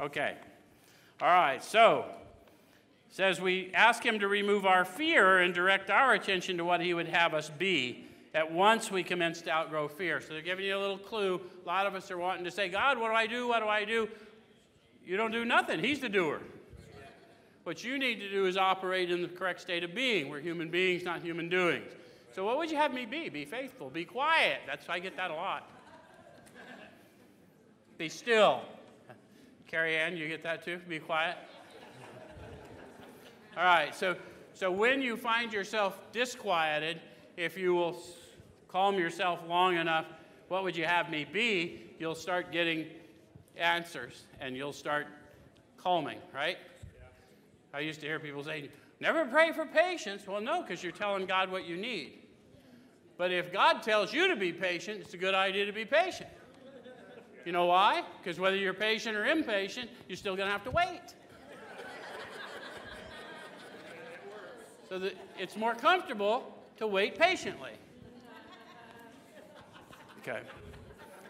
Okay. All right. So, says we ask him to remove our fear and direct our attention to what he would have us be. At once we commence to outgrow fear. So they're giving you a little clue. A lot of us are wanting to say, God, what do I do? What do I do? You don't do nothing. He's the doer. What you need to do is operate in the correct state of being. We're human beings, not human doings. So what would you have me be? Be faithful. Be quiet. That's why I get that a lot. Be still. Carrie Ann, you get that too? Be quiet. All right, so, so when you find yourself disquieted, if you will calm yourself long enough, what would you have me be? You'll start getting answers and you'll start calming, right? I used to hear people say, never pray for patience. Well, no, because you're telling God what you need. But if God tells you to be patient, it's a good idea to be patient. You know why? Because whether you're patient or impatient, you're still going to have to wait. so that it's more comfortable to wait patiently. Okay.